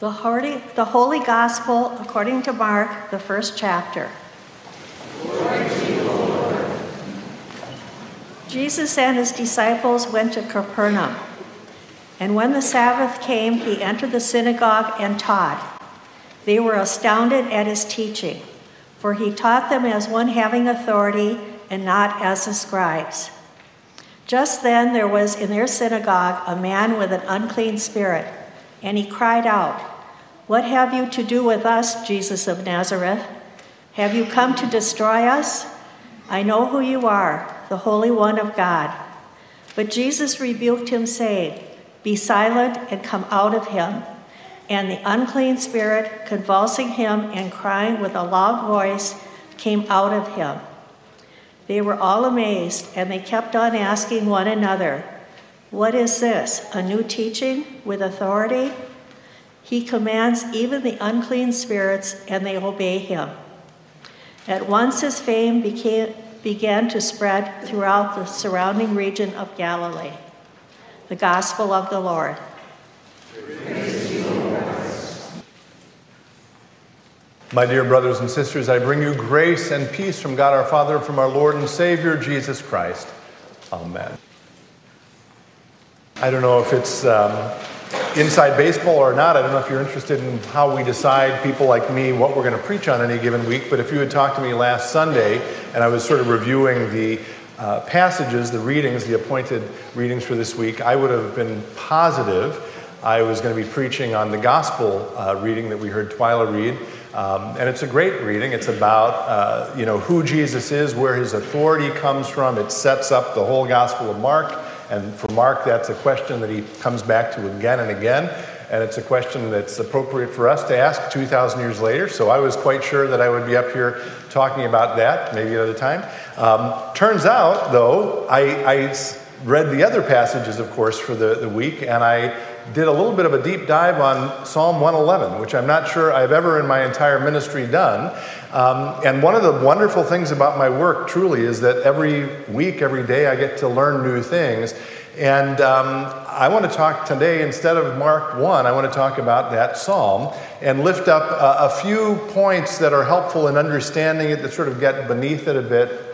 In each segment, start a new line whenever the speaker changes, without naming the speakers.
The Holy, the Holy Gospel according to Mark, the first chapter. Jesus and his disciples went to Capernaum. And when the Sabbath came, he entered the synagogue and taught. They were astounded at his teaching, for he taught them as one having authority and not as the scribes. Just then there was in their synagogue a man with an unclean spirit, and he cried out, What have you to do with us, Jesus of Nazareth? Have you come to destroy us? I know who you are, the Holy One of God. But Jesus rebuked him, saying, Be silent and come out of him. And the unclean spirit, convulsing him and crying with a loud voice, came out of him. They were all amazed, and they kept on asking one another, What is this? A new teaching with authority? He commands even the unclean spirits, and they obey him. At once his fame became, began to spread throughout the surrounding region of Galilee. The Gospel of the Lord.
My dear brothers and sisters, I bring you grace and peace from God our Father, from our Lord and Savior, Jesus Christ. Amen. I don't know if it's um, inside baseball or not. I don't know if you're interested in how we decide, people like me, what we're going to preach on any given week. But if you had talked to me last Sunday and I was sort of reviewing the uh, passages, the readings, the appointed readings for this week, I would have been positive I was going to be preaching on the gospel uh, reading that we heard Twyla read. Um, and it's a great reading. It's about uh, you know who Jesus is, where his authority comes from. It sets up the whole Gospel of Mark, and for Mark, that's a question that he comes back to again and again. And it's a question that's appropriate for us to ask 2,000 years later. So I was quite sure that I would be up here talking about that, maybe another time. Um, turns out, though, I, I read the other passages, of course, for the, the week, and I did a little bit of a deep dive on Psalm 111, which I'm not sure I've ever in my entire ministry done. Um, and one of the wonderful things about my work truly is that every week, every day, I get to learn new things. And um, I want to talk today, instead of Mark 1, I want to talk about that psalm and lift up a, a few points that are helpful in understanding it, that sort of get beneath it a bit.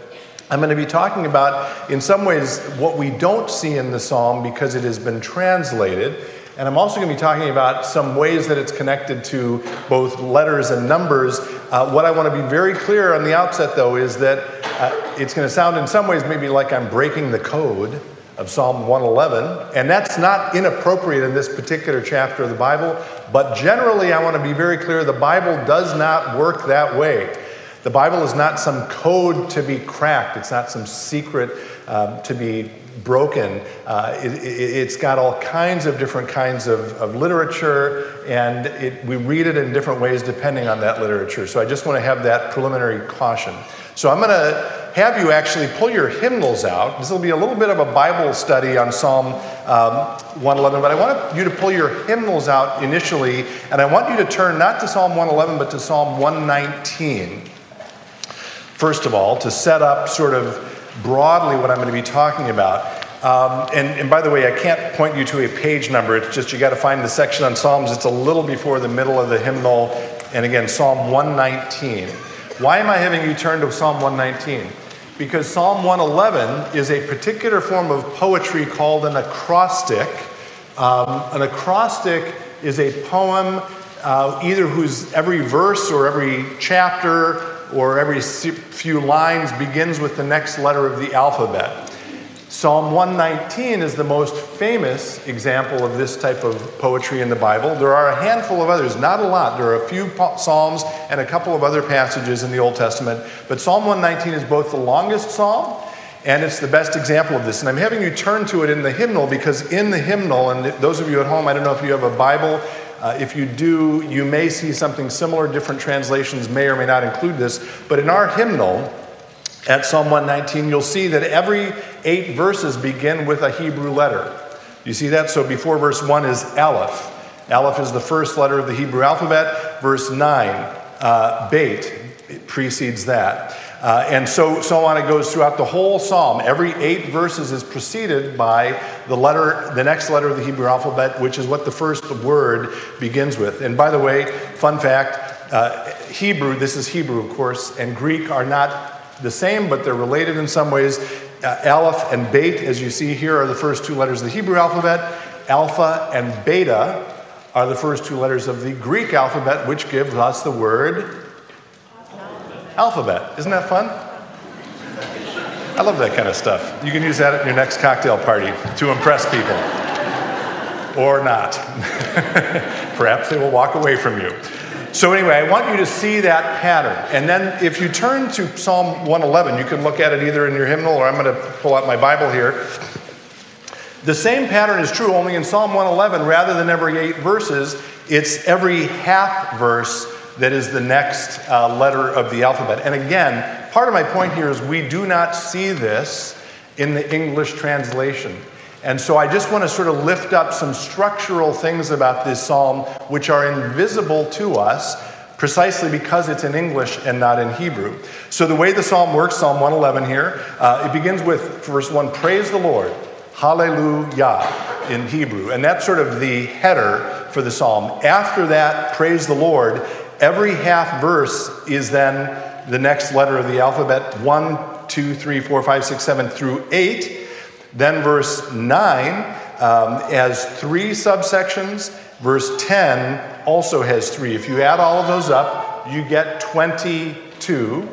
I'm going to be talking about, in some ways, what we don't see in the psalm because it has been translated. And I'm also going to be talking about some ways that it's connected to both letters and numbers. Uh, what I want to be very clear on the outset, though, is that uh, it's going to sound in some ways maybe like I'm breaking the code of Psalm 111. And that's not inappropriate in this particular chapter of the Bible. But generally, I want to be very clear the Bible does not work that way. The Bible is not some code to be cracked, it's not some secret um, to be broken. Uh, it, has got all kinds of different kinds of, of literature, and it, we read it in different ways depending on that literature. So I just want to have that preliminary caution. So I'm going to have you actually pull your hymnals out. This will be a little bit of a Bible study on Psalm um, 111, but I want you to pull your hymnals out initially, and I want you to turn not to Psalm 111, but to Psalm 119. First of all, to set up sort of broadly what I'm going to be talking about. Um, and, and, by the way, I can't point you to a page number. It's just you got to find the section on Psalms. It's a little before the middle of the hymnal. And again, Psalm 119. Why am I having you turn to Psalm 119? Because Psalm 111 is a particular form of poetry called an acrostic. Um, an acrostic is a poem, uh, either whose every verse or every chapter or every few lines begins with the next letter of the alphabet. Psalm 119 is the most famous example of this type of poetry in the Bible. There are a handful of others, not a lot. There are a few psalms and a couple of other passages in the Old Testament. But Psalm 119 is both the longest psalm and it's the best example of this. And I'm having you turn to it in the hymnal because in the hymnal, and those of you at home, I don't know if you have a Bible uh, if you do, you may see something similar. Different translations may or may not include this. But in our hymnal, at Psalm 119, you'll see that every eight verses begin with a Hebrew letter. You see that? So before verse 1 is Aleph. Aleph is the first letter of the Hebrew alphabet. Verse 9, uh, Beit, it precedes that. Uh, and so, so on it goes throughout the whole psalm. Every eight verses is preceded by the letter, the next letter of the Hebrew alphabet, which is what the first word begins with. And by the way, fun fact uh, Hebrew, this is Hebrew, of course, and Greek are not the same, but they're related in some ways. Uh, Aleph and Beit, as you see here, are the first two letters of the Hebrew alphabet. Alpha and Beta are the first two letters of the Greek alphabet, which gives us the word alphabet. Isn't that fun? I love that kind of stuff. You can use that at your next cocktail party to impress people. Or not. Perhaps they will walk away from you. So, anyway, I want you to see that pattern. And then, if you turn to Psalm 111, you can look at it either in your hymnal or I'm going to pull out my Bible here. The same pattern is true, only in Psalm 111, rather than every eight verses, it's every half verse that is the next uh, letter of the alphabet. And again, part of my point here is we do not see this in the English translation. And so I just want to sort of lift up some structural things about this psalm which are invisible to us precisely because it's in English and not in Hebrew. So the way the psalm works, Psalm 111 here, uh, it begins with verse 1 Praise the Lord, Hallelujah in Hebrew. And that's sort of the header for the psalm. After that, Praise the Lord, Every half verse is then the next letter of the alphabet 1, 2, 3, 4, 5, 6, 7 through 8. Then verse 9 um, has three subsections. Verse 10 also has three. If you add all of those up, you get 22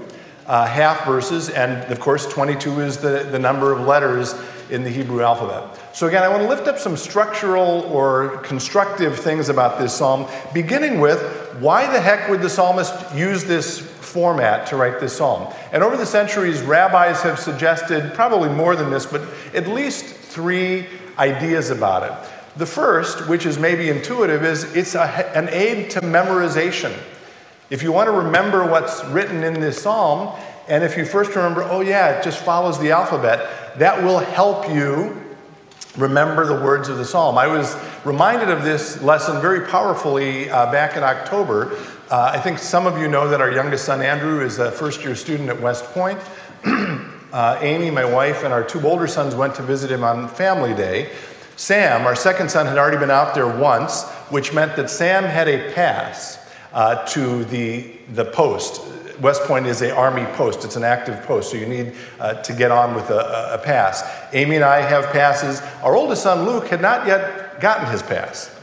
uh, half verses, and of course, 22 is the, the number of letters in the Hebrew alphabet. So, again, I want to lift up some structural or constructive things about this psalm, beginning with why the heck would the psalmist use this format to write this psalm? And over the centuries, rabbis have suggested probably more than this, but at least three ideas about it. The first, which is maybe intuitive, is it's a, an aid to memorization. If you want to remember what's written in this psalm, and if you first remember, oh yeah, it just follows the alphabet, that will help you remember the words of the psalm. I was reminded of this lesson very powerfully uh, back in October. Uh, I think some of you know that our youngest son, Andrew, is a first year student at West Point. uh, Amy, my wife, and our two older sons went to visit him on Family Day. Sam, our second son, had already been out there once, which meant that Sam had a pass uh, to the, the post West Point is a Army post. It's an active post, so you need uh, to get on with a, a, pass. Amy and I have passes. Our oldest son, Luke, had not yet gotten his pass.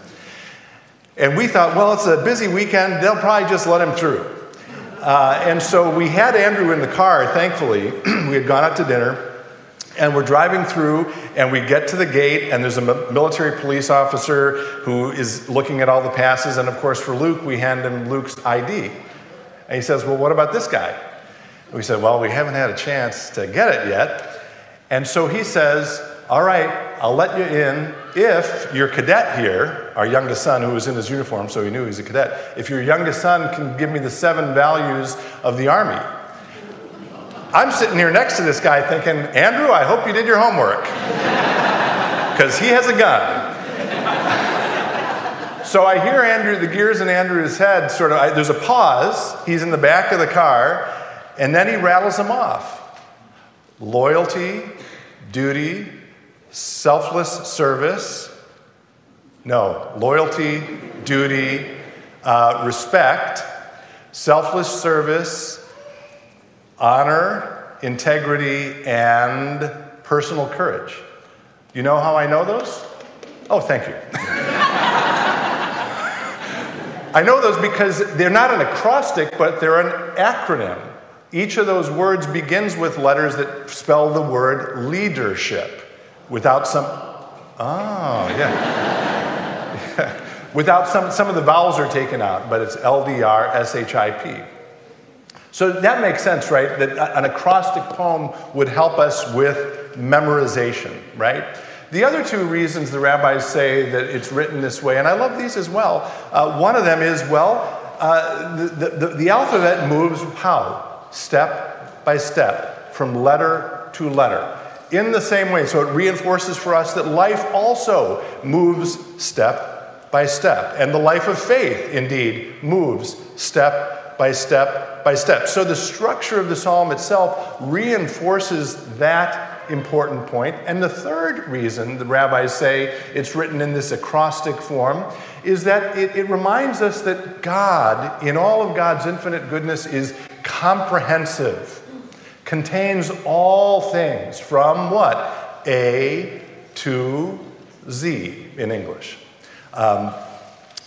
And we thought, well, it's a busy weekend. They'll probably just let him through. Uh, and so we had Andrew in the car, thankfully. we had gone out to dinner. And we're driving through, and we get to the gate, and there's a military police officer who is looking at all the passes. And of course, for Luke, we hand him Luke's ID. And he says, Well, what about this guy? And we said, Well, we haven't had a chance to get it yet. And so he says, All right, I'll let you in if your cadet here, our youngest son, who was in his uniform, so he knew he was a cadet, if your youngest son can give me the seven values of the Army. I'm sitting here next to this guy thinking, Andrew, I hope you did your homework. Because he has a gun. So I hear Andrew, the gears in Andrew's head sort of, I, there's a pause. He's in the back of the car, and then he rattles them off loyalty, duty, selfless service. No, loyalty, duty, uh, respect, selfless service, honor, integrity, and personal courage. You know how I know those? Oh, thank you. I know those because they're not an acrostic, but they're an acronym. Each of those words begins with letters that spell the word leadership without some. Oh, yeah. without some, some of the vowels are taken out, but it's L D R S H I P. So that makes sense, right? That an acrostic poem would help us with memorization, right? The other two reasons the rabbis say that it's written this way, and I love these as well, uh, one of them is well, uh, the, the, the alphabet moves how? Step by step, from letter to letter. In the same way, so it reinforces for us that life also moves step by step. And the life of faith, indeed, moves step by step by step. So the structure of the psalm itself reinforces that important point. And the third reason the rabbis say it's written in this acrostic form is that it, it reminds us that God, in all of God's infinite goodness, is comprehensive, contains all things from what? A to Z in English. Um,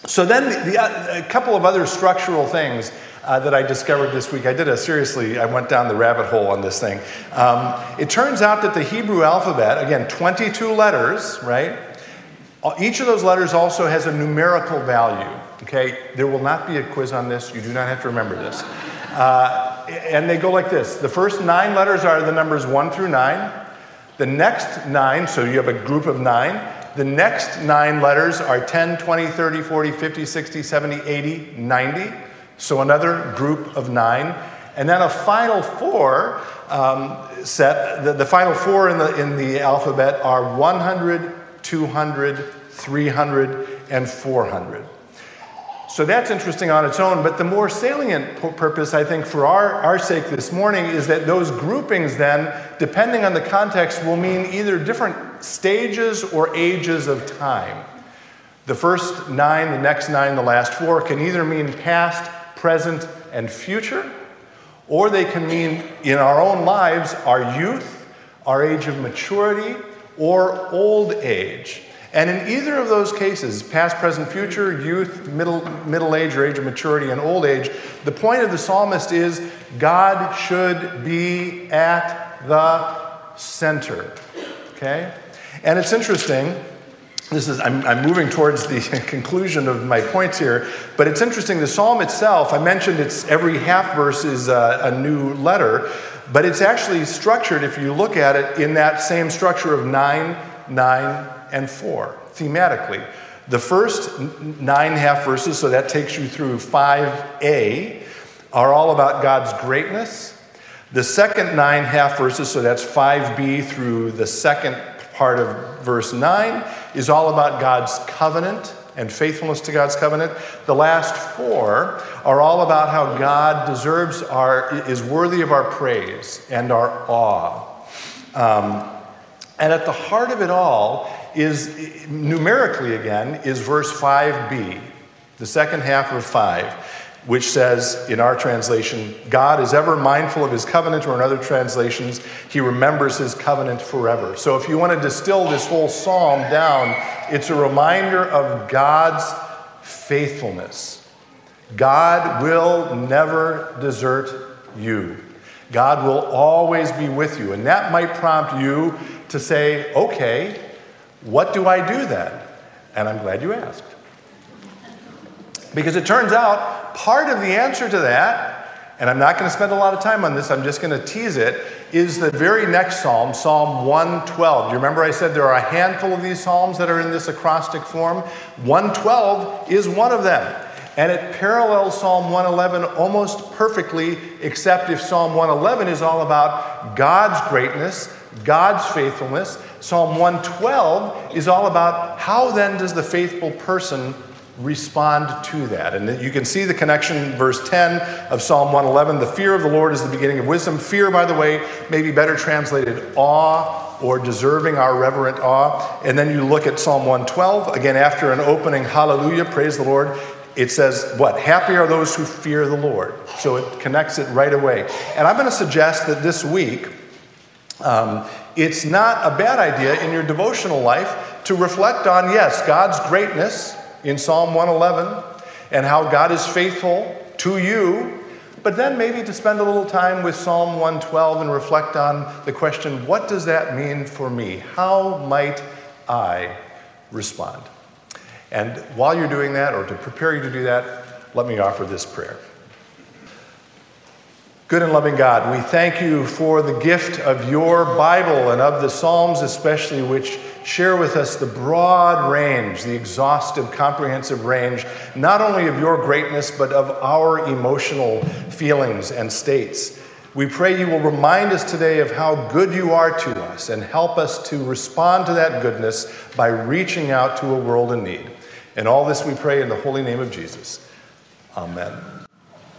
so then, the, the, a couple of other structural things uh, that I discovered this week. I did a seriously, I went down the rabbit hole on this thing. Um, it turns out that the Hebrew alphabet, again, 22 letters, right? Each of those letters also has a numerical value. Okay, there will not be a quiz on this. You do not have to remember this. Uh, and they go like this the first nine letters are the numbers 1 through 9. The next nine, so you have a group of nine, the next nine letters are 10, 20, 30, 40, 50, 60, 70, 80, 90. So another group of nine. And then a final four um, set. The, the, final four in the, in the alphabet are 100, 200, 300, and 400. So that's interesting on its own, but the more salient purpose, I think, for our, our sake this morning is that those groupings then, depending on the context, will mean either different stages or ages of time. The first nine, the next nine, the last four can either mean past, present, and future, or they can mean in our own lives our youth, our age of maturity, or old age. And in either of those cases, past, present, future, youth, middle, middle age or age of maturity, and old age, the point of the psalmist is God should be at the center. Okay? And it's interesting. This is, I'm, I'm moving towards the conclusion of my points here, but it's interesting. The psalm itself, I mentioned it's every half verse is a, a new letter, but it's actually structured, if you look at it, in that same structure of 9, 9, and 4 thematically. The first nine half verses, so that takes you through 5a, are all about God's greatness. The second nine half verses, so that's 5b through the second part of verse 9, is all about God's covenant and faithfulness to God's covenant. The last four are all about how God deserves our, is worthy of our praise and our awe. Um, and at the heart of it all is, numerically again, is verse 5b, the second half of 5, which says in our translation, God is ever mindful of his covenant, or in other translations, he remembers his covenant forever. So if you want to distill this whole psalm down, it's a reminder of God's faithfulness. God will never desert you. God will always be with you. And that might prompt you to say, okay, what do I do then? And I'm glad you asked. Because it turns out part of the answer to that, and I'm not going to spend a lot of time on this, I'm just going to tease it, is the very next psalm, Psalm 112. Do you remember I said there are a handful of these psalms that are in this acrostic form? 112 is one of them. And it parallels Psalm 111 almost perfectly, except if Psalm 111 is all about God's greatness, God's faithfulness. Psalm 112 is all about how then does the faithful person respond to that. And you can see the connection, verse 10 of Psalm 111. The fear of the Lord is the beginning of wisdom. Fear, by the way, may be better translated awe or deserving our reverent awe. And then you look at Psalm 112, again, after an opening hallelujah, praise the Lord it says, what? Happy are those who fear the Lord. So it connects it right away. And I'm going to suggest that this week, um, it's not a bad idea in your devotional life to reflect on, yes, God's greatness in Psalm 111 and how God is faithful to you, but then maybe to spend a little time with Psalm 112 and reflect on the question what does that mean for me? How might I respond? And while you're doing that, or to prepare you to do that, let me offer this prayer. Good and loving God, we thank you for the gift of your Bible and of the Psalms, especially, which share with us the broad range, the exhaustive, comprehensive range, not only of your greatness, but of our emotional feelings and states. We pray you will remind us today of how good you are to us and help us to respond to that goodness by reaching out to a world in need. And all this we pray in the holy name of Jesus. Amen.